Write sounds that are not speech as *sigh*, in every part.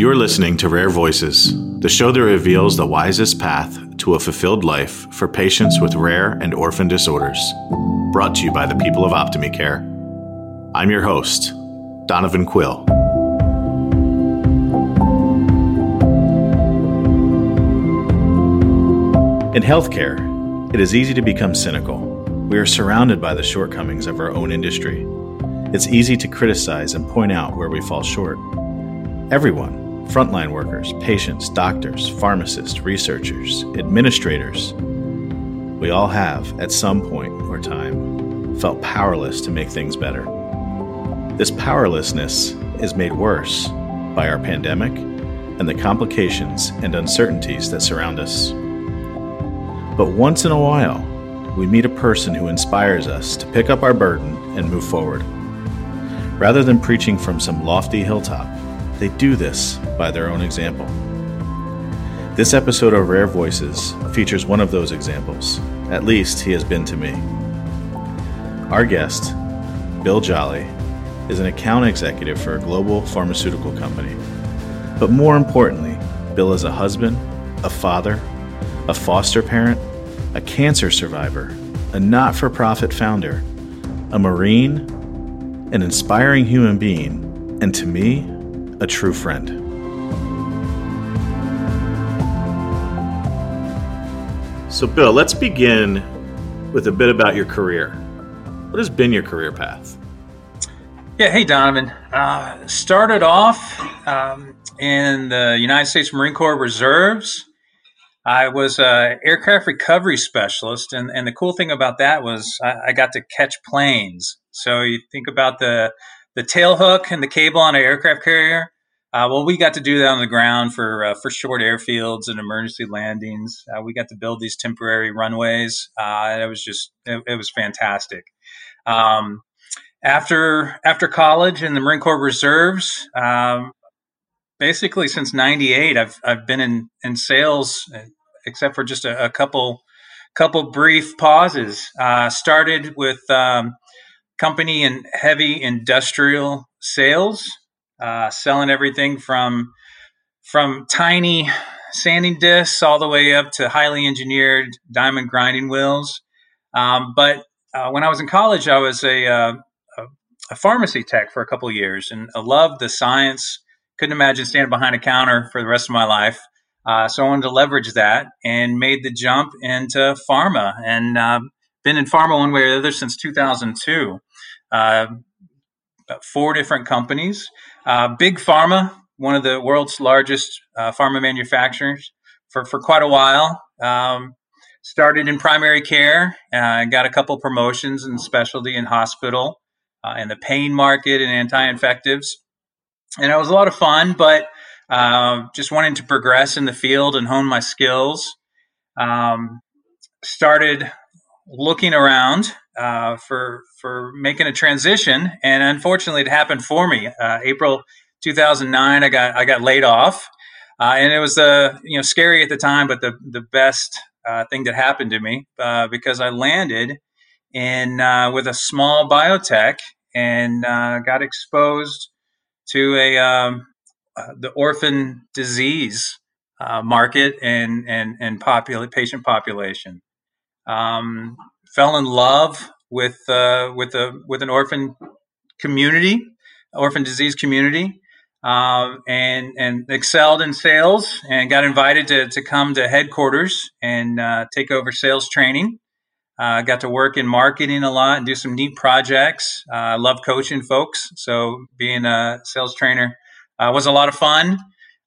You are listening to Rare Voices, the show that reveals the wisest path to a fulfilled life for patients with rare and orphan disorders. Brought to you by the people of OptimiCare. I'm your host, Donovan Quill. In healthcare, it is easy to become cynical. We are surrounded by the shortcomings of our own industry. It's easy to criticize and point out where we fall short. Everyone, frontline workers, patients, doctors, pharmacists, researchers, administrators, we all have, at some point or time, felt powerless to make things better. This powerlessness is made worse by our pandemic and the complications and uncertainties that surround us. But once in a while, we meet a person who inspires us to pick up our burden and move forward. Rather than preaching from some lofty hilltop, they do this by their own example. This episode of Rare Voices features one of those examples. At least he has been to me. Our guest, Bill Jolly, is an account executive for a global pharmaceutical company. But more importantly, Bill is a husband, a father, a foster parent, a cancer survivor, a not for profit founder, a Marine, an inspiring human being, and to me, a true friend. So, Bill, let's begin with a bit about your career. What has been your career path? Yeah, hey, Donovan. Uh, started off um, in the United States Marine Corps Reserves. I was an aircraft recovery specialist, and, and the cool thing about that was I, I got to catch planes. So you think about the the tail hook and the cable on an aircraft carrier. Uh, well, we got to do that on the ground for uh, for short airfields and emergency landings. Uh, we got to build these temporary runways. Uh, it was just it, it was fantastic. Um, after after college in the Marine Corps Reserves, um, basically since '98, I've I've been in in sales, except for just a, a couple couple brief pauses. Uh, started with um, company in heavy industrial sales, uh, selling everything from from tiny sanding discs all the way up to highly engineered diamond grinding wheels. Um, but uh, when I was in college, I was a, uh, a, pharmacy tech for a couple years, and I loved the science. Couldn't imagine standing behind a counter for the rest of my life. Uh, so I wanted to leverage that and made the jump into pharma, and um, been in pharma one way or the other since 2002. Uh, four different companies. Uh, Big Pharma, one of the world's largest uh, pharma manufacturers, for, for quite a while. Um, started in primary care, uh, got a couple promotions in specialty and hospital, uh, the pain market and anti-infectives, and it was a lot of fun. But uh, just wanting to progress in the field and hone my skills. Um, started looking around uh, for for making a transition, and unfortunately, it happened for me. Uh, April 2009, I got I got laid off, uh, and it was uh, you know scary at the time, but the the best uh, thing that happened to me uh, because I landed in uh, with a small biotech and got exposed to a um, the orphan disease market and and and popula- patient population. Um, fell in love with uh, with a with an orphan community, orphan disease community, uh, and and excelled in sales and got invited to, to come to headquarters and uh, take over sales training. Uh, got to work in marketing a lot and do some neat projects. Uh, I love coaching folks, so being a sales trainer uh, was a lot of fun.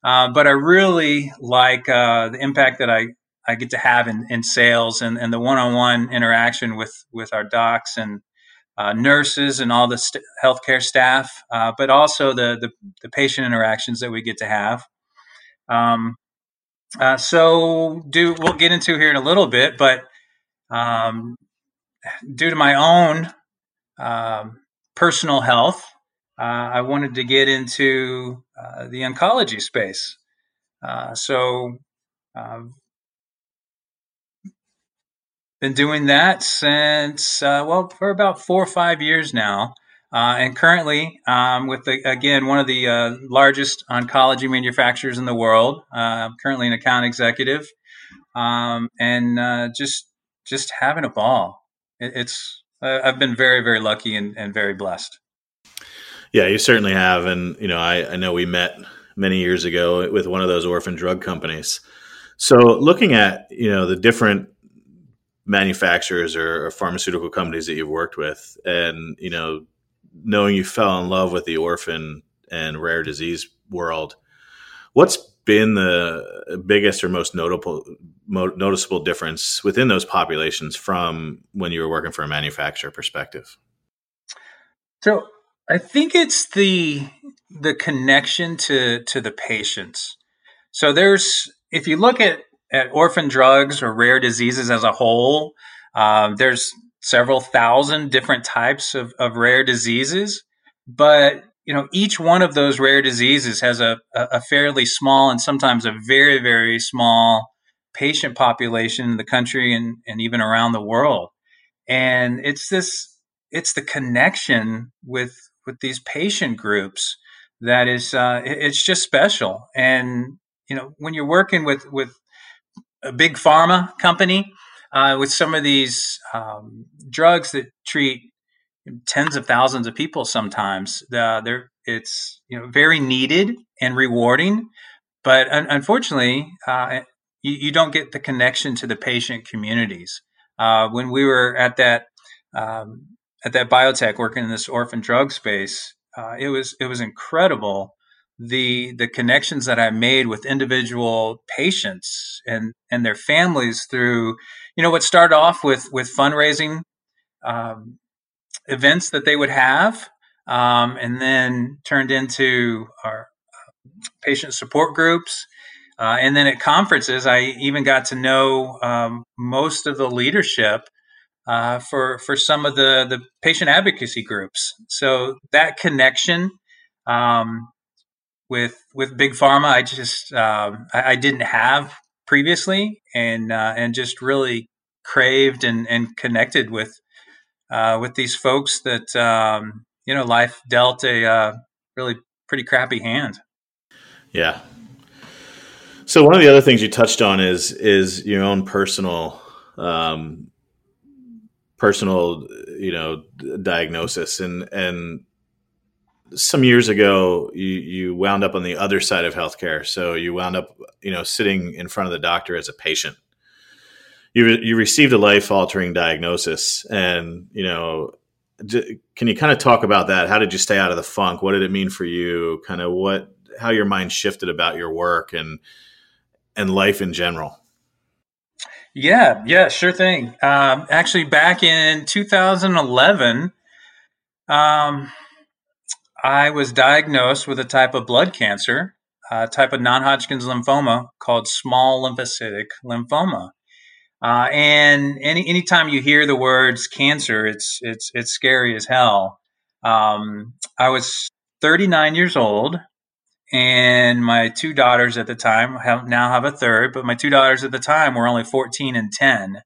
but I really like the impact that I I get to have in, in sales and, and the one-on-one interaction with with our docs and uh, nurses and all the st- healthcare staff, uh, but also the, the, the patient interactions that we get to have. Um, uh, so, do we'll get into here in a little bit, but um, due to my own um, personal health, uh, I wanted to get into uh, the oncology space. Uh, so, been doing that since, uh, well, for about four or five years now. Uh, and currently, um, with the, again one of the uh, largest oncology manufacturers in the world, uh, currently an account executive, um, and uh, just just having a ball. It, it's I've been very very lucky and, and very blessed. Yeah, you certainly have, and you know I, I know we met many years ago with one of those orphan drug companies. So looking at you know the different manufacturers or, or, pharmaceutical companies that you've worked with, and you know knowing you fell in love with the orphan and rare disease world, what's been the biggest or most notable mo- noticeable difference within those populations from when you were working for a manufacturer perspective? So I think it's the the connection to to the patients. So there's if you look at at orphan drugs or rare diseases as a whole, um, there's several thousand different types of, of rare diseases, but you know each one of those rare diseases has a, a fairly small and sometimes a very very small patient population in the country and, and even around the world. And it's this it's the connection with with these patient groups that is uh, it's just special. And you know when you're working with with a big pharma company uh, with some of these um, drugs that treat tens of thousands of people sometimes. Uh, they're it's you know very needed and rewarding but un- unfortunately uh, you, you, don't get the connection to the patient communities. Uh, when we were at that um, at that biotech working in this orphan drug space uh, it was it was incredible the the connections that I made with individual patients and and their families through you know what started off with with fundraising um, events that they would have um, and then turned into our uh, patient support groups uh, and then at conferences I even got to know um, most of the leadership uh, for for some of the the patient advocacy groups. So that connection um, with with big pharma i just um, I, I, didn't have previously and uh, and just really craved and, and connected with uh, with these folks that um, you know life dealt a uh, really pretty crappy hand. Yeah. So one of the other things you touched on is is your own personal um, personal you know diagnosis and and some years ago, you, you wound up on the other side of healthcare. So you wound up, you know, sitting in front of the doctor as a patient. You, re- you received a life altering diagnosis. And, you know, d- can you kind of talk about that? How did you stay out of the funk? What did it mean for you? Kind of what, how your mind shifted about your work and, and life in general? Yeah, yeah, sure thing. Um, actually, back in 2011, um, I was diagnosed with a type of blood cancer, a type of non Hodgkin's lymphoma called small lymphocytic lymphoma. Uh, and any anytime you hear the words cancer, it's it's it's scary as hell. Um, I was 39 years old, and my two daughters at the time have, now have a third, but my two daughters at the time were only 14 and 10.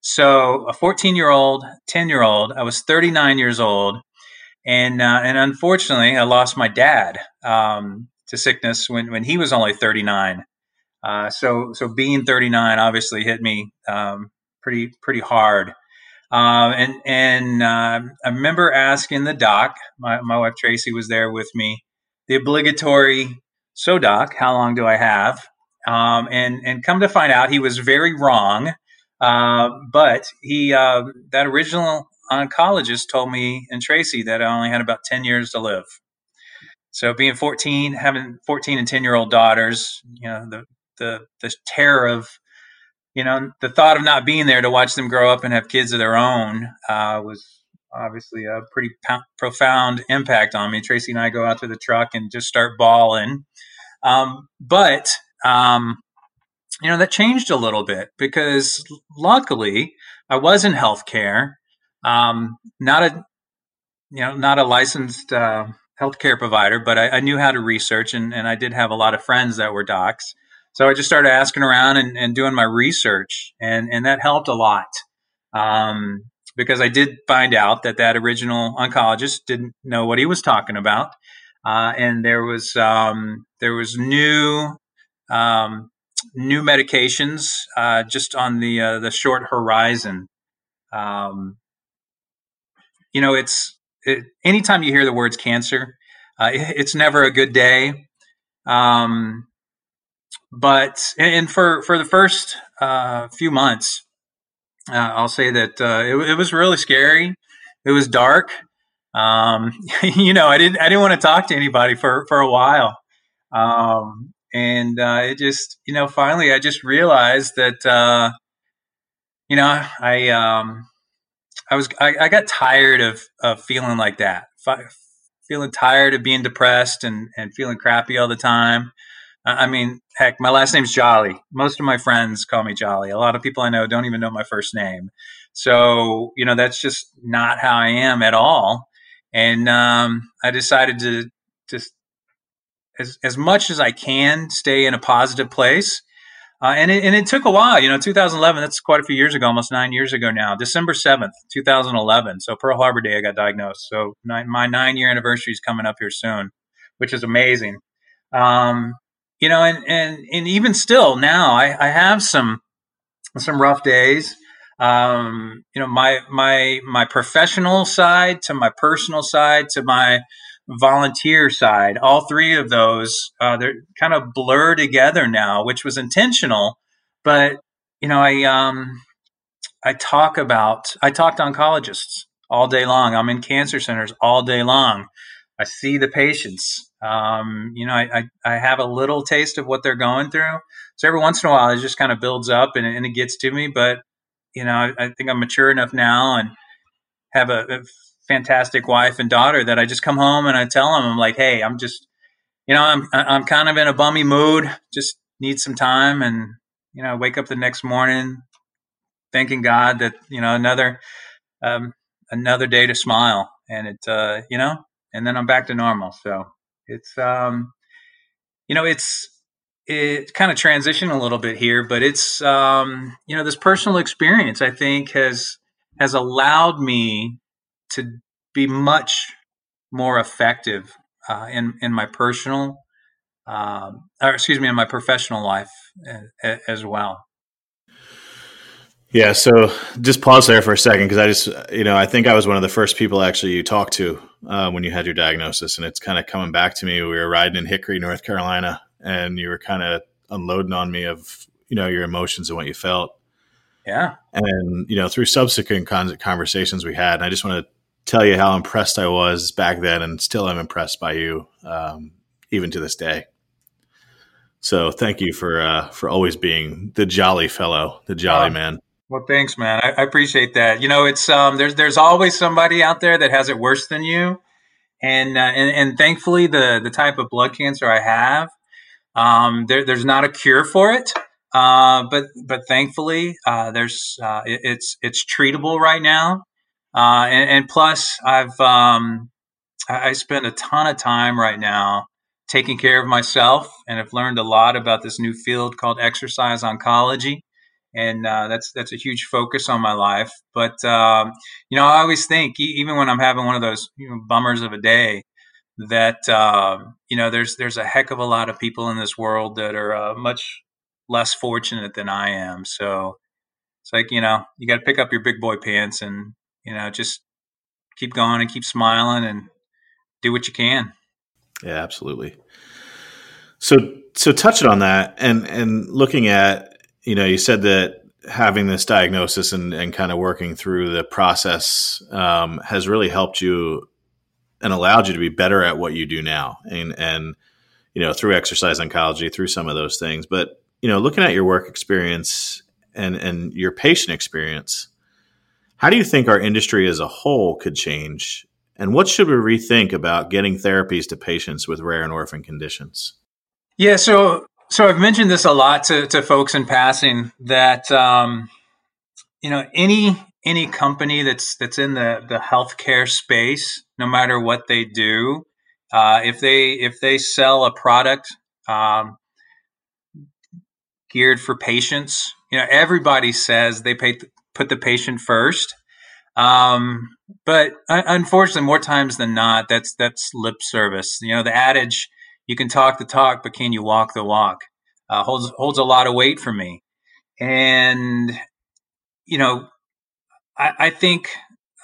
So a 14 year old, 10 year old, I was 39 years old, and uh, and unfortunately, I lost my dad um, to sickness when when he was only 39. Uh, so so being 39 obviously hit me um, pretty pretty hard. Uh, and and uh, I remember asking the doc, my, my wife Tracy was there with me, the obligatory, so doc, how long do I have? Um, and and come to find out, he was very wrong. Uh, but he uh, that original oncologist told me and Tracy that I only had about 10 years to live. So being 14, having 14 and 10 year old daughters, you know, the, the, the terror of, you know, the thought of not being there to watch them grow up and have kids of their own uh, was obviously a pretty profound impact on me. Tracy and I go out to the truck and just start bawling. Um, but, um, you know, that changed a little bit because luckily I was in healthcare um, not a you know not a licensed uh, healthcare provider, but I, I, knew how to research, and, and I did have a lot of friends that were docs. So I just started asking around and, and doing my research, and, and that helped a lot. Um, because I did find out that that original oncologist didn't know what he was talking about, uh, and there was um, there was new um, new medications uh, just on the uh, the short horizon. Um, you know, it's it, anytime you hear the words cancer, uh, it, it's never a good day. Um, but and for for the first uh, few months, uh, I'll say that uh, it, it, was really scary. It was dark. Um, *laughs* you know, I didn't I didn't want to talk to anybody for for a while. Um, and uh, it just you know finally I just realized that uh, you know I um, I was I, I, got tired of of feeling like that, feeling tired of being depressed and and feeling crappy all the time. I mean, heck, my last name's Jolly. Most of my friends call me Jolly. A lot of people I know don't even know my first name. So, you know, that's just not how I am at all. And um, I decided to just, as, as much as I can, stay in a positive place. Uh, and, it, and it took a while, you know, 2011, that's quite a few years ago, almost nine years ago now, December 7th, 2011. So Pearl Harbor Day, I got diagnosed. So nine, my nine year anniversary is coming up here soon, which is amazing. Um, you know, and and and even still now, I, I have some some rough days. Um, you know, my my my professional side to my personal side to my volunteer side, all three of those uh, they're kind of blur together now, which was intentional. But you know, I um, I talk about I talk to oncologists all day long. I'm in cancer centers all day long. I see the patients. Um, you know, I, I, I, have a little taste of what they're going through. So every once in a while, it just kind of builds up and, and it gets to me. But, you know, I, I think I'm mature enough now and have a, a, fantastic wife and daughter that I just come home and I tell them, I'm like, hey, I'm just, you know, I'm, I'm kind of in a bummy mood, just need some time. And, you know, wake up the next morning thanking God that, you know, another, um, another day to smile. And it, uh, you know, and then I'm back to normal. So it's um, you know, it's it kind of transition a little bit here, but it's um, you know, this personal experience I think has has allowed me to be much more effective uh, in in my personal, um, or excuse me, in my professional life uh, as well. Yeah, so just pause there for a second because I just, you know, I think I was one of the first people actually you talked to uh, when you had your diagnosis, and it's kind of coming back to me. We were riding in Hickory, North Carolina, and you were kind of unloading on me of, you know, your emotions and what you felt. Yeah. And, you know, through subsequent conversations we had, and I just want to tell you how impressed I was back then and still I'm impressed by you, um, even to this day. So thank you for uh, for always being the jolly fellow, the jolly uh, man. Well, thanks, man. I, I, appreciate that. You know, it's um, there's there's always somebody out there that has it worse than you, and uh, and, and thankfully the the type of blood cancer I have, um, there, there's not a cure for it. Uh, but but thankfully uh, there's uh, it, it's it's treatable right now, uh, and, and, plus I've um, I, spend a ton of time right now taking care of myself, and I've learned a lot about this new field called exercise oncology and uh, that's that's a huge focus on my life. But um, you know, I always think, even when I'm having one of those you know, bummers of a day, that uh, you know, there's there's a heck of a lot of people in this world that are uh, much less fortunate than I am. So it's like you know, you got to pick up your big boy pants and you know, just keep going and keep smiling and do what you can. Yeah, absolutely. So so touching on that and and looking at you know, you said that having this diagnosis and, and kind of working through the process um, has really helped you and allowed you to be better at what you do now and and you know through exercise oncology through some of those things but you know looking at your work experience and and your patient experience how do you think our industry as a whole could change? And what should we rethink about getting therapies to patients with rare and orphan conditions? Yeah so so I've mentioned this a lot to, to folks in passing that um, you know any any company that's that's in the the healthcare space, no matter what they do, uh, if they if they sell a product um, geared for patients, you know everybody says they pay, put the patient first. Um, but unfortunately, more times than not, that's that's lip service. You know, the adage, "You can talk the talk, but can you walk the walk?" Uh, holds holds a lot of weight for me. And you know, I, I think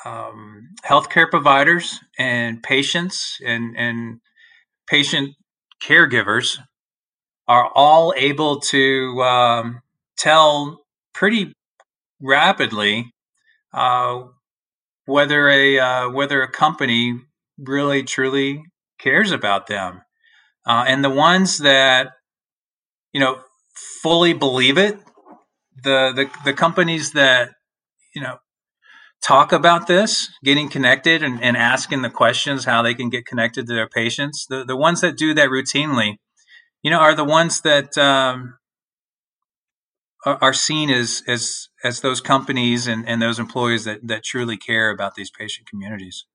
um, healthcare providers and patients and and patient caregivers are all able to um, tell pretty rapidly uh, whether a uh, whether a company really truly cares about them, uh, and the ones that you know fully believe it, the the the companies that you know talk about this, getting connected and, and asking the questions how they can get connected to their patients. The the ones that do that routinely, you know, are the ones that um, are, seen as as as those companies and, and those employees that, that truly care about these patient communities.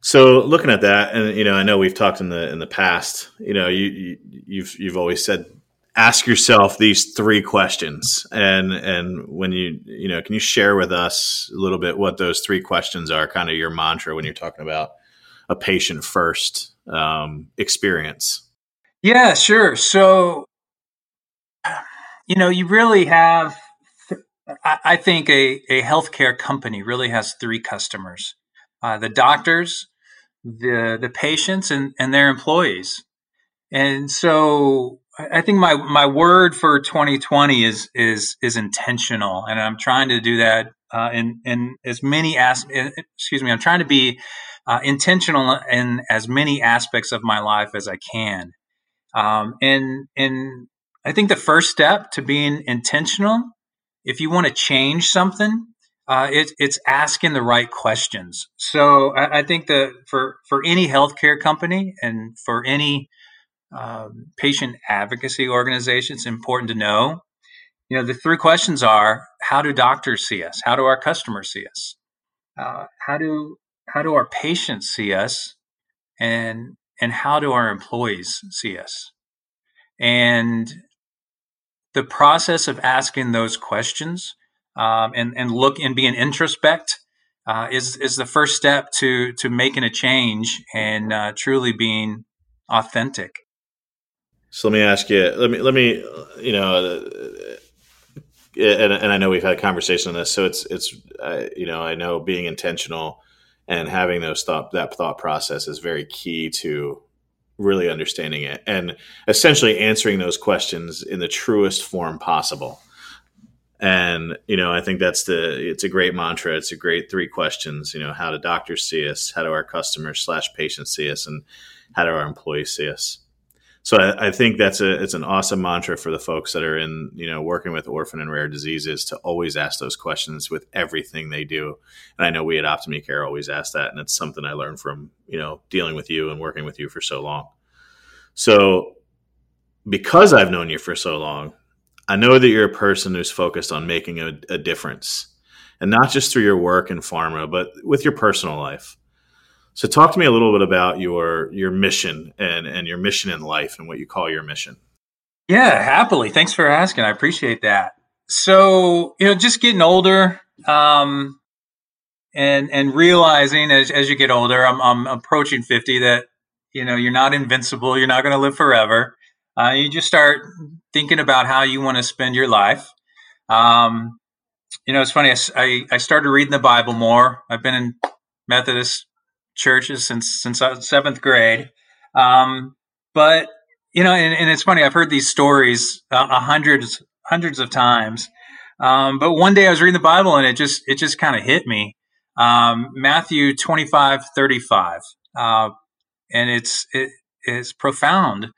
So looking at that, and you know, I know we've talked in the in the past. You know, you, you you've you've always said ask yourself these three questions and and when you you know can you share with us a little bit what those three questions are kind of your mantra when you're talking about a patient first um, experience yeah sure so you know you really have i think a, a healthcare company really has three customers uh, the doctors the the patients and, and their employees and so I think my my word for 2020 is is is intentional, and I'm trying to do that uh, in in as many as excuse me. I'm trying to be uh, intentional in as many aspects of my life as I can, um, and and I think the first step to being intentional, if you want to change something, uh, it, it's asking the right questions. So I, I think that for for any healthcare company and for any um, patient advocacy organization, it's important to know. You know, the three questions are: How do doctors see us? How do our customers see us? Uh, how do how do our patients see us? And and how do our employees see us? And the process of asking those questions um, and and look and be an introspect uh, is is the first step to to making a change and uh, truly being authentic. So let me ask you. Let me let me you know. And, and I know we've had a conversation on this, so it's it's uh, you know I know being intentional and having those thought that thought process is very key to really understanding it and essentially answering those questions in the truest form possible. And you know, I think that's the it's a great mantra. It's a great three questions. You know, how do doctors see us? How do our customers slash patients see us? And how do our employees see us? So I, I, think that's a it's an awesome mantra for the folks that are in you know working with orphan and rare diseases to always ask those questions with everything they do. And I know we at OptimiCare always ask that, and it's something I learned from you know dealing with you and working with you for so long. So because I've known you for so long, I know that you're a person who's focused on making a, a difference, and not just through your work in pharma, but with your personal life. So talk to me a little bit about your your mission and and your mission in life and what you call your mission. Yeah, happily. Thanks for asking. I appreciate that. So, you know, just getting older, um, and and realizing as as you get older, I'm I'm approaching 50 that you know, you're not invincible, you're not going to live forever. Uh, you just start thinking about how you want to spend your life. Um, you know, it's funny. I, I started reading the Bible more. I've been in Methodist churches since since seventh grade. Um, but you know, and, and, it's funny. I've heard these stories uh, hundreds hundreds of times. Um, but one day I was reading the Bible and it just it just kind of hit me. Um, Matthew twenty five thirty five, uh, and it's it is profound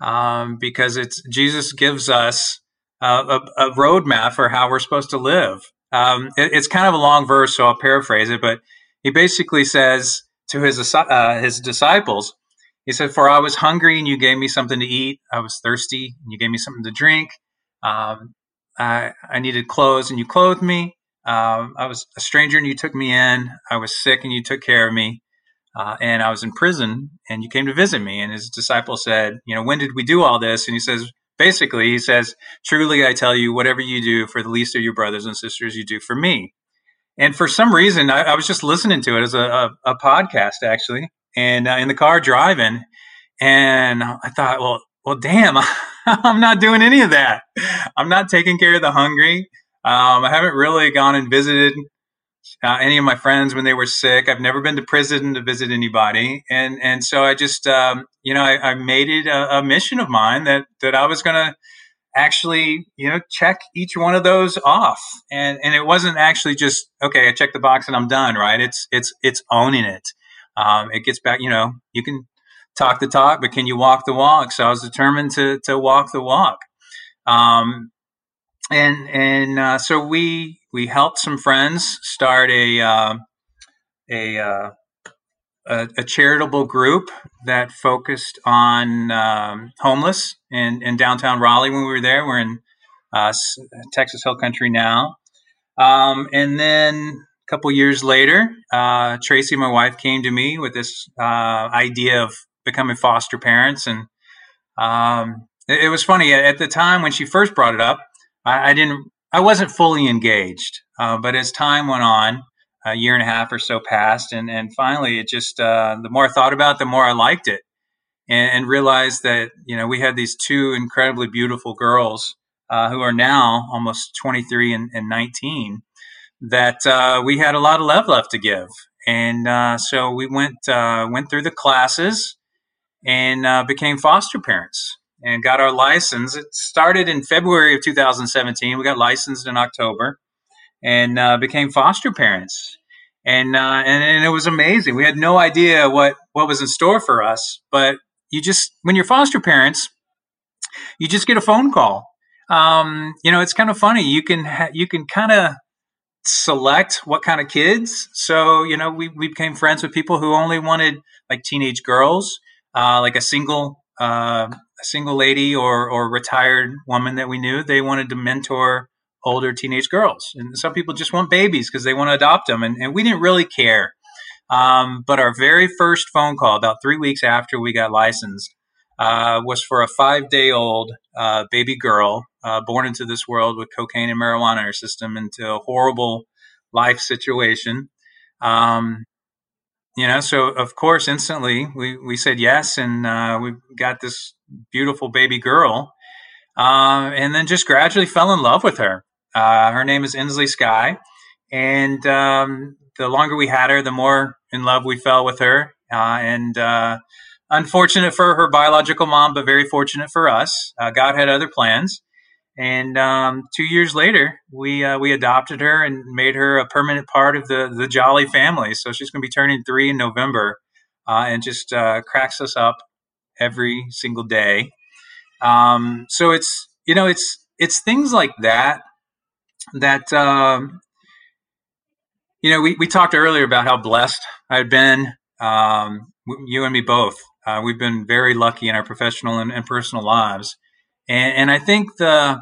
um, because it's Jesus gives us a, a, a roadmap for how we're supposed to live. Um, it, it's kind of a long verse, so I'll paraphrase it, but he basically says, to his uh, his disciples. He said, "For I was hungry, and you gave me something to eat. I was thirsty, and you gave me something to drink. Um, I, I needed clothes, and you clothed me. Um, I was a stranger, and you took me in. I was sick, and you took care of me. Uh, and I was in prison, and you came to visit me." And his disciple said, "You know, when did we do all this?" And he says, basically, he says, "Truly, I tell you, whatever you do for the least of your brothers and sisters, you do for me." And for some reason, I, I, was just listening to it as a, a, a podcast actually, and uh, in the car driving, and I thought, well, well, damn, *laughs* I'm not doing any of that. I'm not taking care of the hungry. Um, I haven't really gone and visited uh, any of my friends when they were sick. I've never been to prison to visit anybody, and and so I just um, you know I, I, made it a, a, mission of mine that that I was going to actually you know check each one of those off, and and it wasn't actually just okay I check the box and I'm done. Right? It's it's it's owning it. Um, it gets back. You know you can talk the talk, but can you walk the walk? So I was determined to to walk the walk. Um, and and uh, so we we helped some friends start a uh, a, uh, a, a charitable group that focused on um, homeless in, in downtown Raleigh. When we were there, we're in uh, Texas Hill Country now, um, and then a couple years later, uh, Tracy, my wife, came to me with this uh, idea of becoming foster parents, and um, it, it was funny at the time when she first brought it up. I, I didn't, I wasn't fully engaged, uh, but as time went on, a year and a half or so passed, and and finally, it just uh, the more I thought about, it, the more I liked it, and, and, realized that you know we had these two incredibly beautiful girls uh, who are now almost 23 and, and 19 that uh, we had a lot of love left to give, and uh, so we went uh, went through the classes and uh, became foster parents and got our license. It started in February of 2017. We got licensed in October and uh, became foster parents. And, uh, and and it was amazing. We had no idea what what was in store for us, but you just when you're foster parents, you just get a phone call. Um, you know, it's kind of funny. You can ha- you can kind of select what kind of kids. So you know, we we became friends with people who only wanted like teenage girls, uh, like a single uh, a single lady or or retired woman that we knew. They wanted to mentor older teenage girls, and some people just want babies because they want to adopt them, and, and we didn't really care. Um, but our very first phone call, about three weeks after we got licensed, uh, was for a five day old uh, baby girl uh, born into this world with cocaine and marijuana in her system into a horrible life situation. Um, you know, so of course, instantly we, we said yes, and uh, we got this beautiful baby girl, uh, and then just gradually fell in love with her. Uh, her name is Inslee Sky, and um, the longer we had her, the more in love we fell with her. Uh, and uh, unfortunate for her biological mom, but very fortunate for us. Uh, God had other plans. And um, two years later, we uh, we adopted her and made her a permanent part of the the Jolly family. So she's going to be turning three in November, and just cracks us up every single day. Um, so it's you know it's it's things like that that um, you know we we talked earlier about how blessed I've been. Um, you and me both. Uh, we've been very lucky in our professional and, and personal lives and, and I think the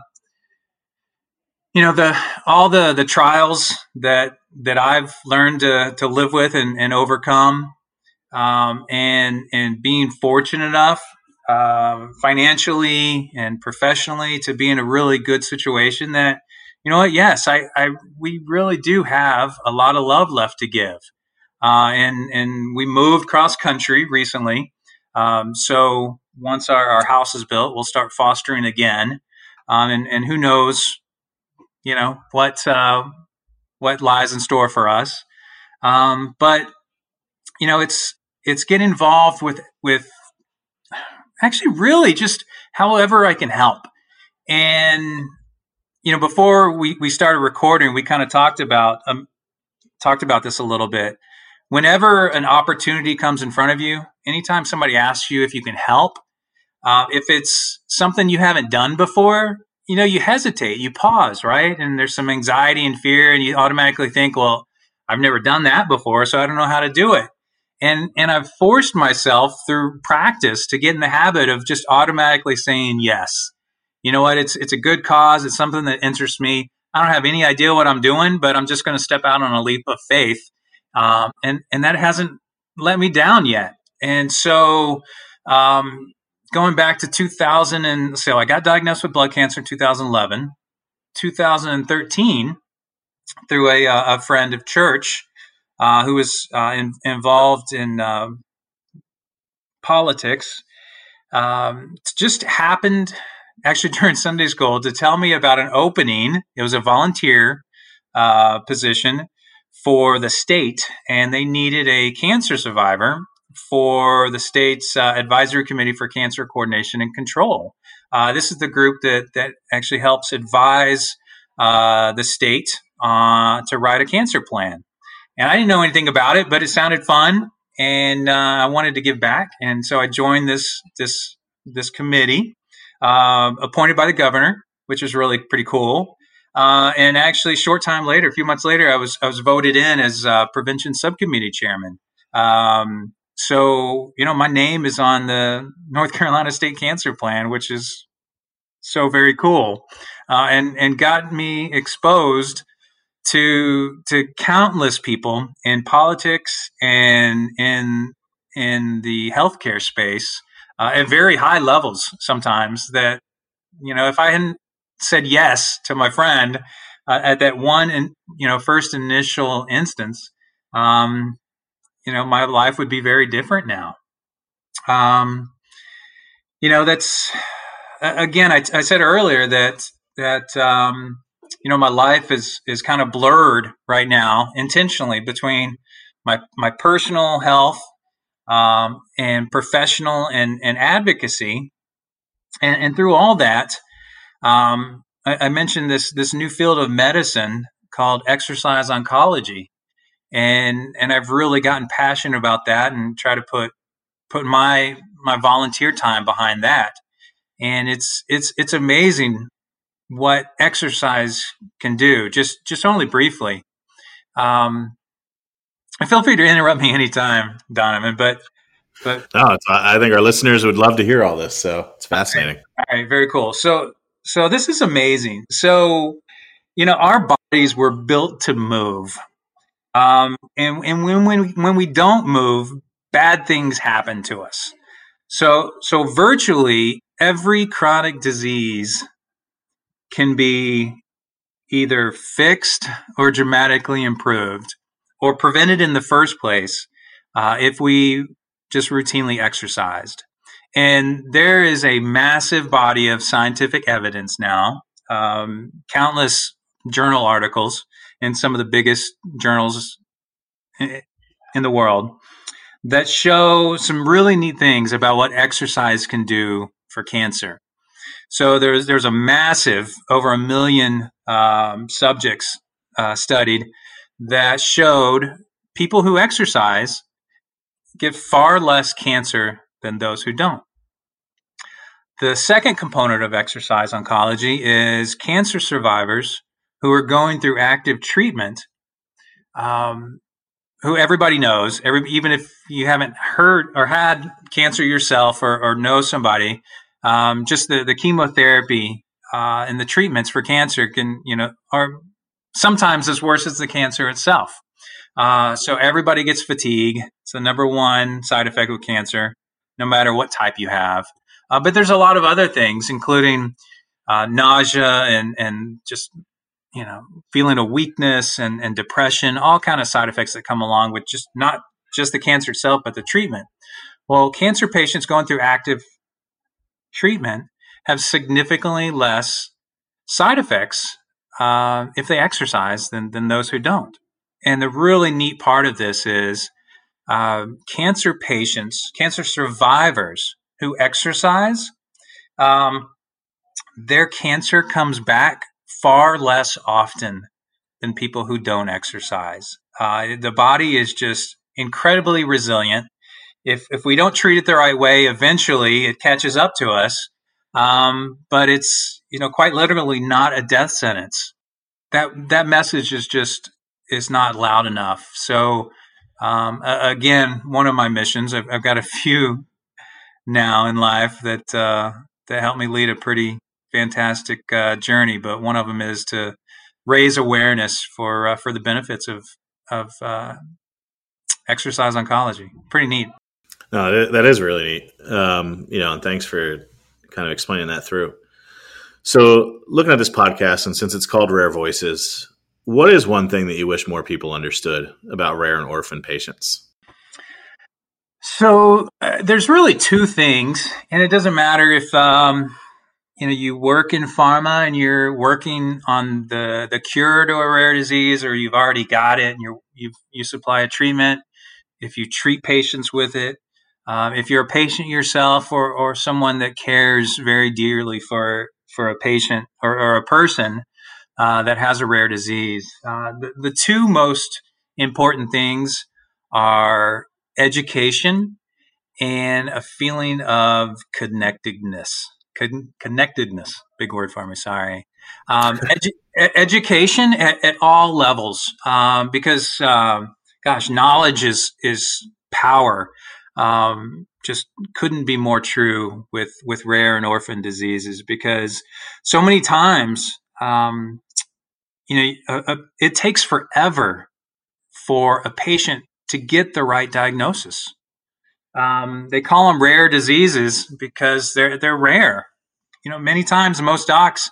you know the all the the trials that that I've learned to to live with and, and overcome, um, and and being fortunate enough uh, financially and professionally to be in a really good situation that you know what yes I, I we really do have a lot of love left to give uh, and and we moved cross country recently um, so once our, our house is built, we'll start fostering again. Um, and, and who knows, you know, what, uh, what lies in store for us. Um, but, you know, it's, it's get involved with, with actually really just however I can help. And, you know, before we, we started recording, we kind of talked about, um, talked about this a little bit. Whenever an opportunity comes in front of you, anytime somebody asks you if you can help, uh, if it's something you haven't done before, you know, you hesitate, you pause, right? And there's some anxiety and fear, and you automatically think, well, I've never done that before, so I don't know how to do it. And and I've forced myself through practice to get in the habit of just automatically saying yes. You know what? It's it's a good cause. It's something that interests me. I don't have any idea what I'm doing, but I'm just going to step out on a leap of faith. Um, and and that hasn't let me down yet. And so, um, going back to 2000 and so I got diagnosed with blood cancer in 2011. 2013, through a, a friend of church uh, who was uh, in, involved in uh, politics. Um, it just happened actually *laughs* during Sunday school to tell me about an opening. It was a volunteer uh, position for the state, and they needed a cancer survivor for the state's uh, advisory committee for cancer coordination and control. Uh, this is the group that that actually helps advise uh, the state uh, to write a cancer plan. And I didn't know anything about it, but it sounded fun, and uh, I wanted to give back, and so I joined this this this committee uh, appointed by the governor, which was really pretty cool. Uh, and actually, short time later, a few months later, I was I was voted in as uh, prevention subcommittee chairman. Um, so you know, my name is on the North Carolina State Cancer Plan, which is so very cool, uh, and and got me exposed to to countless people in politics and in in the healthcare space uh, at very high levels sometimes that you know if i hadn't said yes to my friend uh, at that one and you know first initial instance um, you know my life would be very different now. Um, you know that's again I, I said earlier that that um, you know my life is is kind of blurred right now intentionally between my my personal health um, and professional and, and advocacy and, and through all that um, I, I, mentioned this this new field of medicine called exercise oncology, and and I've really gotten passionate about that and try to put put my my volunteer time behind that. And it's it's it's amazing what exercise can do. Just just only briefly. Um, feel free to interrupt me anytime, Donovan. But but no, I think our listeners would love to hear all this. So it's fascinating. All right, very cool. So so this is amazing. So, you know, our bodies were built to move. Um, and and when, when, when we don't move, bad things happen to us. So, so virtually every chronic disease can be either fixed or dramatically improved or prevented in the first place uh, if we just routinely exercised. And there is a massive body of scientific evidence now, um, countless journal articles in some of the biggest journals in the world that show some really neat things about what exercise can do for cancer. So there's there's a massive over a million um, subjects uh, studied that showed people who exercise get far less cancer than those who don't. The second component of exercise oncology is cancer survivors who are going through active treatment, um, who everybody knows, every, even if you haven't heard or had cancer yourself or, or know somebody, um, just the, the chemotherapy uh, and the treatments for cancer can, you know, are sometimes as worse as the cancer itself. Uh, so everybody gets fatigue. It's the number one side effect of cancer, no matter what type you have. Uh, but there's a lot of other things, including uh, nausea and and just you know feeling of weakness and, and depression, all kind of side effects that come along with just not just the cancer itself, but the treatment. Well, cancer patients going through active treatment have significantly less side effects uh, if they exercise than, than those who don't. And the really neat part of this is uh, cancer patients, cancer survivors who exercise, um, their cancer comes back far less often than people who don't exercise. Uh, the body is just incredibly resilient. If if we don't treat it the right way, eventually it catches up to us. Um, but it's you know quite literally not a death sentence. That that message is just is not loud enough. So um, again, one of my missions. I've, I've, got a *laughs* few now in life that uh, that help me lead a pretty fantastic uh, journey. But one of them is to raise awareness for uh, for the benefits of of uh, exercise oncology. Pretty neat. No, that is really neat. Um, you know, and thanks for kind of explaining that through. So, looking at this podcast, and since it's called Rare Voices, What is one thing that you wish more people understood about rare and orphan patients? So uh, there's really two things, and it doesn't matter if um, you know you work in pharma and you're working on the the cure to a rare disease, or you've already got it and you you you supply a treatment. If you treat patients with it, um, if you're a patient yourself or or someone that cares very dearly for for a patient or, or a person uh, that has a rare disease, uh, the, the two most important things are education and a feeling of connectedness. Con- connectedness, big word for me. Sorry. Um, *laughs* edu- education at, at, all levels, um, because um, gosh, knowledge is is power. Um, just couldn't be more true with with rare and orphan diseases because so many times, um, you know, it takes forever for a patient to get the right diagnosis. Um, they call them rare diseases because they're they're rare. You know, many times most docs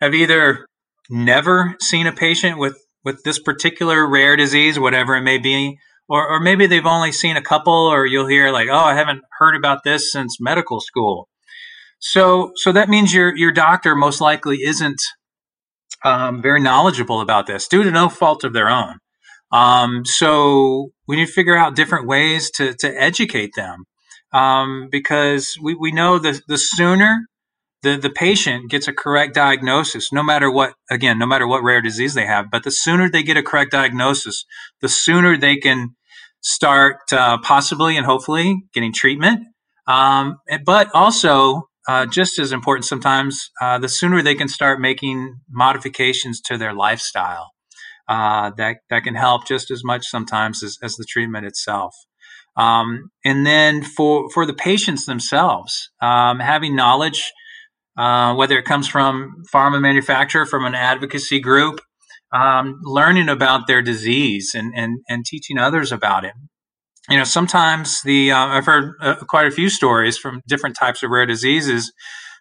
have either never seen a patient with with this particular rare disease, whatever it may be, or or maybe they've only seen a couple, or you'll hear like, oh, I haven't heard about this since medical school. So so that means your your doctor most likely isn't um, very knowledgeable about this due to no fault of their own. Um, so we need to figure out different ways to, to educate them um, because we, we know the, the sooner the, the patient gets a correct diagnosis, no matter what, again, no matter what rare disease they have, but the sooner they get a correct diagnosis, the sooner they can start uh, possibly and hopefully getting treatment. Um, but also, uh, just as important sometimes, uh, the sooner they can start making modifications to their lifestyle uh, that that can help just as much sometimes as, as the treatment itself. Um, and then for for the patients themselves, um, having knowledge, uh, whether it comes from pharma manufacturer, from an advocacy group, um, learning about their disease and, and and teaching others about it. You know, sometimes the uh, I've heard uh, quite a few stories from different types of rare diseases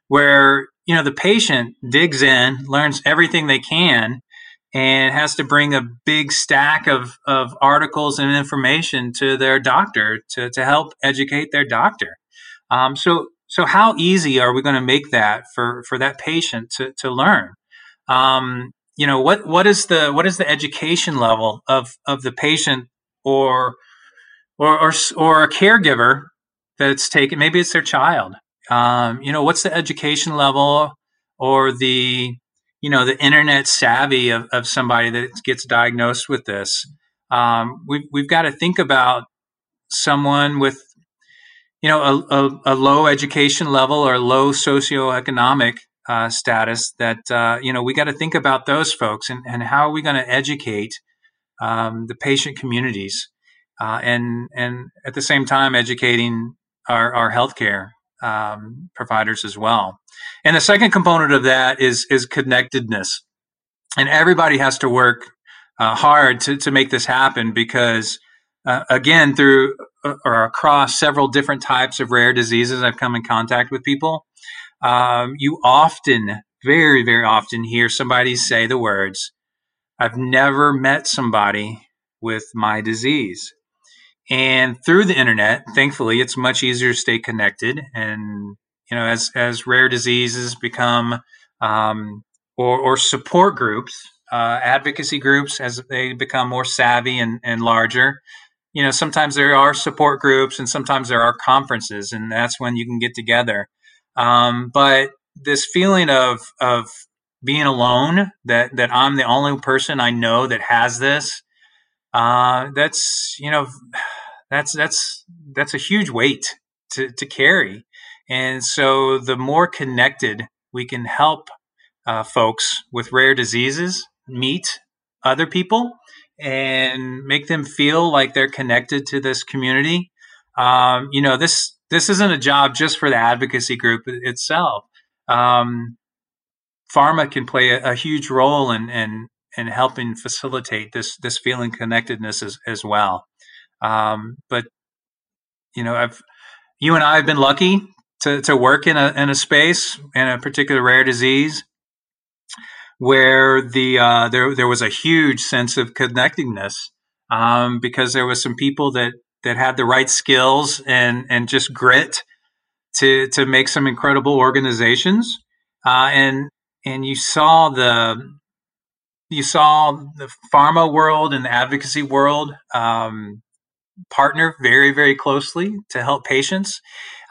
where you know the patient digs in, learns everything they can, and has to bring a big stack of, of articles and information to their doctor to, to help educate their doctor. Um, so, so how easy are we going to make that for, for that patient to, to learn? Um, you know, what, what is the, what is the education level of, of the patient or, or, or, or a caregiver that's taken, maybe it's their child. Um, you know, what's the education level or the, you know the internet savvy of, of somebody that gets diagnosed with this um, we've, we've got to think about someone with you know a, a, a low education level or low socioeconomic uh, status that uh, you know we got to think about those folks and, and how are we going to educate um, the patient communities uh, and and at the same time educating our, our healthcare um, providers as well. And the second component of that is is connectedness, and everybody has to work uh, hard to to make this happen because. Uh, again, through uh, or across several different types of rare diseases, I've come in contact with people. Um, you often, very, very often, hear somebody say the words, I've never met somebody with my disease. And through the internet, thankfully, it's much easier to stay connected. And you know, as as rare diseases become um, or, or support groups, uh, advocacy groups, as they become more savvy and, and larger, you know, sometimes there are support groups and sometimes there are conferences, and that's when you can get together. Um, but this feeling of of being alone, that that I'm the only person I know that has this, uh, that's you know that's that's that's a huge weight to, to carry. And so the more connected we can help uh, folks with rare diseases meet other people and make them feel like they're connected to this community um, you know this this isn't a job just for the advocacy group itself um, pharma can play a, a huge role in, in and helping facilitate this this feeling connectedness as, as well. Um, but you know, I've you and I have been lucky to, to work in a in a space in a particular rare disease where the uh, there there was a huge sense of connectedness um, because there was some people that that had the right skills and and just grit to to make some incredible organizations. Uh, and and you saw the you saw the pharma world and the advocacy world um, partner very very closely to help patients.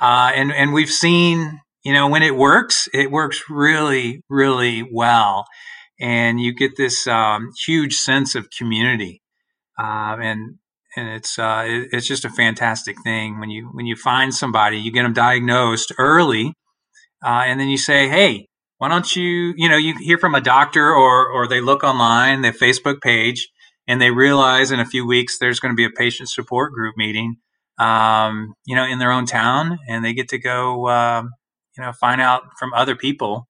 Uh, and and we've seen you know when it works it works really really well. And you get this um, huge sense of community. Uh, and and it's uh, it, it's just a fantastic thing. When you when you find somebody you get them diagnosed early uh, and then you say hey why don't you you know you hear from a doctor or or they look online their facebook page and they realize in a few weeks there's going to be a patient support group meeting um, you know in their own town and they get to go um, you know find out from other people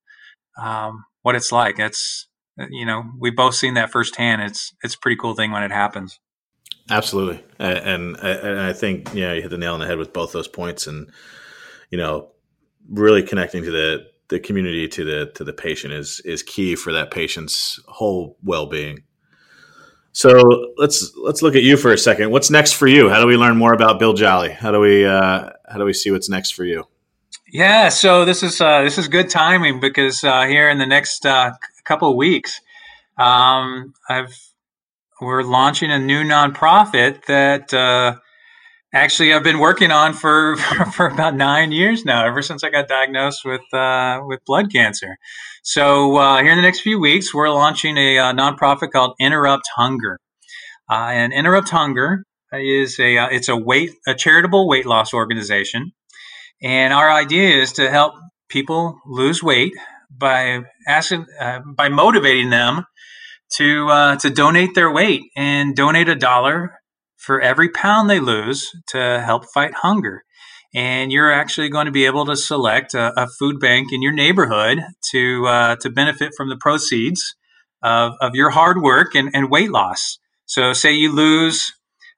um, what it's like. That's you know we've both seen that firsthand. It's it's a pretty cool thing when it happens absolutely. And, and i think yeah you hit the nail on the head with both those points and you know really connecting to the the community to the to the patient is is key for that patient's whole well-being. So let's let's look at you for a second. What's next for you? How do we learn more about bill jolly? How do we uh, how do we see what's next for you? Yeah so this is uh, this is good timing because uh, here in the next uh, couple of weeks um, i've we're launching a new nonprofit that uh, actually I've been working on for, *laughs* for about nine years now, ever since I got diagnosed with uh, with blood cancer. So uh, here in the next few weeks, we're launching a, a uh, nonprofit called Interrupt Hunger, uh, and Interrupt Hunger is a uh, it's a weight a charitable weight loss organization, and our idea is to help people lose weight by asking by motivating them to uh, to donate their weight and donate a dollar for every pound they lose to help fight hunger. And you're actually going to be able to select a, a food bank in your neighborhood to uh, to benefit from the proceeds of, of your hard work and, and weight loss. So, say you lose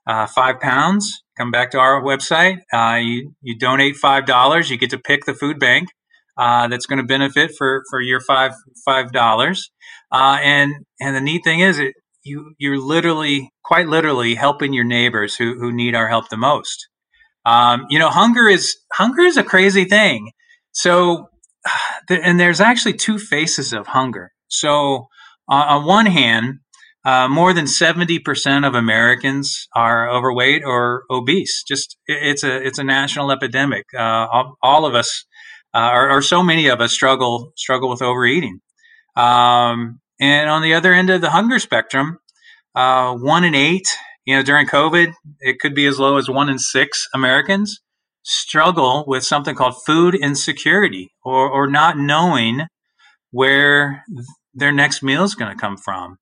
uh, five pounds, come back to our website. Uh, you, you donate five dollars. You get to pick the food bank uh, that's going to benefit for for your five five dollars. Uh, and and the neat thing is, it you you're literally quite literally helping your neighbors who who need our help the most. Um, you know, hunger is hunger is a crazy thing. So, *sighs* and there's actually two faces of hunger. So, uh, on one hand, uh, more than 70% of Americans are overweight or obese. Just it's a it's a national epidemic. Uh, all, all, of us, uh, or, or, so many of us, struggle struggle with overeating. Um, and on the other end of the hunger spectrum, uh, one in eight, you know, during COVID, it could be as low as one in six Americans struggle with something called food insecurity or, or not knowing where their next meal is going to come from.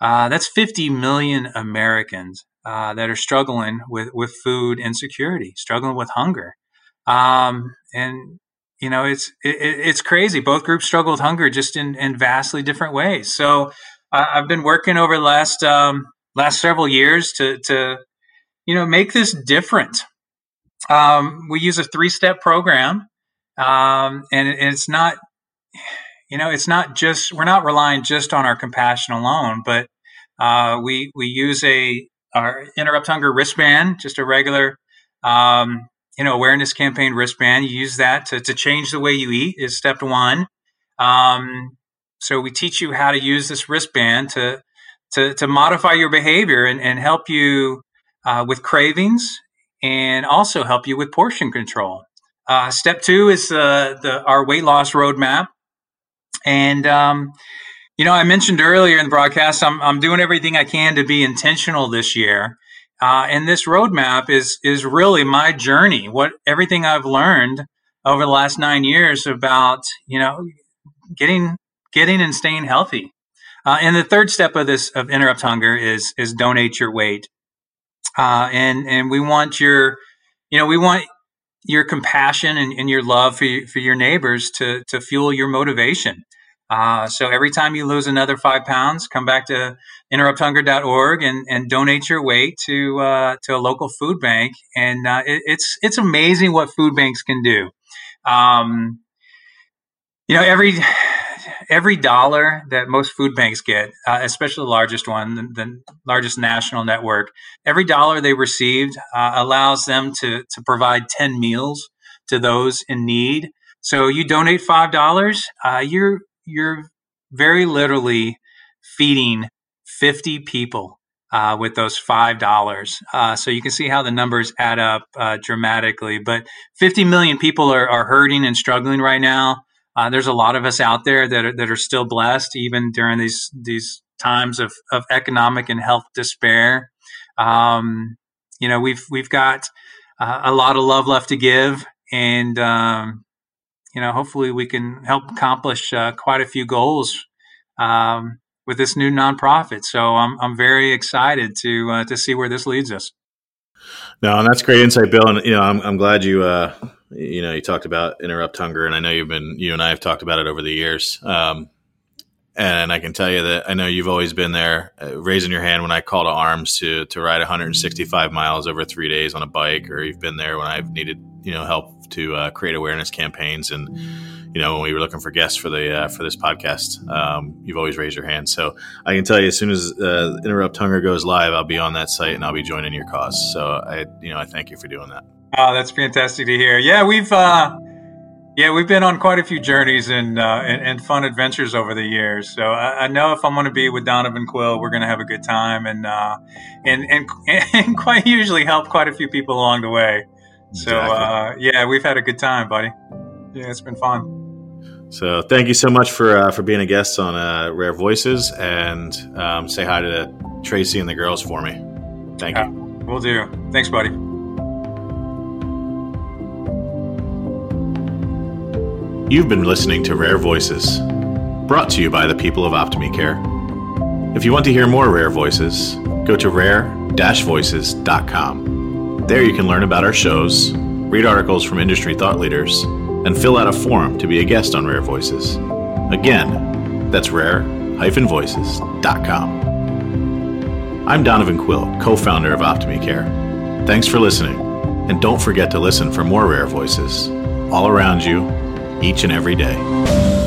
Uh, that's 50 million Americans uh, that are struggling with, with food insecurity, struggling with hunger. Um, and you know, it's it, it's crazy. Both groups struggle with hunger just in, in vastly different ways. So uh, I've been working over the last um, last several years to to you know make this different. Um, we use a three step program, um, and, and it's not you know it's not just we're not relying just on our compassion alone, but uh, we we use a our interrupt hunger wristband, just a regular um, you know awareness campaign wristband you use that to, to change the way you eat is step one. Um, so we teach you how to use this wristband to to, to modify your behavior and, and help you uh, with cravings and also help you with portion control. Uh, step two is uh, the our weight loss roadmap. And um, you know i mentioned earlier in the broadcast I'm, I'm doing everything i can to be intentional this year uh, and this roadmap is is really my journey. What everything I've learned over the last nine years about you know getting getting and staying healthy. Uh, and the third step of this of interrupt hunger is is donate your weight. Uh, and and we want your you know we want your compassion and, and your love for, for your neighbors to to fuel your motivation. Uh, so every time you lose another five pounds, come back to interrupthunger.org and, and donate your weight to uh, to a local food bank. And uh, it, it's it's amazing what food banks can do. Um, you know, every every dollar that most food banks get, uh, especially the largest one, the, the, largest national network, every dollar they received uh, allows them to to provide ten meals to those in need. So you donate five dollars, uh, you're you're very literally feeding fifty people uh, with those five dollars. Uh, so you can see how the numbers add up uh, dramatically. But 50 million people are, are hurting and struggling right now. Uh, there's a lot of us out there that are, that are still blessed, even during these these times of, of economic and health despair. Um, you know, we've we've got uh, a lot of love left to give, and um, you know, hopefully, we can help accomplish uh, quite a few goals. Um, with this new nonprofit. So I'm I'm very excited to uh, to see where this leads us. No, and that's great insight, Bill. And you know, I'm I'm glad you uh, you know you talked about interrupt hunger, and I know you've been you and I have talked about it over the years. Um, and I can tell you that I know you've always been there, uh, raising your hand when I call to arms to to ride 165 miles over three days on a bike, or you've been there when I've needed you know help to uh, create awareness campaigns and you know, when we were looking for guests for the uh, for this podcast, um, you've always raised your hand. So I can tell you, as soon as uh, Interrupt Hunger goes live, I'll be on that site and I'll be joining your cause. So I, you know, I thank you for doing that. Oh, that's fantastic to hear. Yeah, we've uh, yeah we've been on quite a few journeys and, uh, and, and fun adventures over the years. So I, I know if I'm going to be with Donovan Quill, we're going to have a good time and uh, and and *laughs* and quite usually help quite a few people along the way. So exactly. Uh, yeah, we've had a good time, buddy. Yeah, it's been fun. So thank you so much for uh, for being a guest on uh, Rare Voices, and um, say hi to Tracy and the girls for me. Thank you. We'll do. Thanks, buddy. You've been listening to Rare Voices, brought to you by the people of Optime Care. If you want to hear more Rare Voices, go to rare-voices.com. There you can learn about our shows, read articles from industry thought leaders and fill out a form to be a guest on Rare Voices. Again, that's rare-voices.com. I'm Donovan Quill, co founder of Optime Care. Thanks for listening, and don't forget to listen for more Rare Voices all around you each and every day.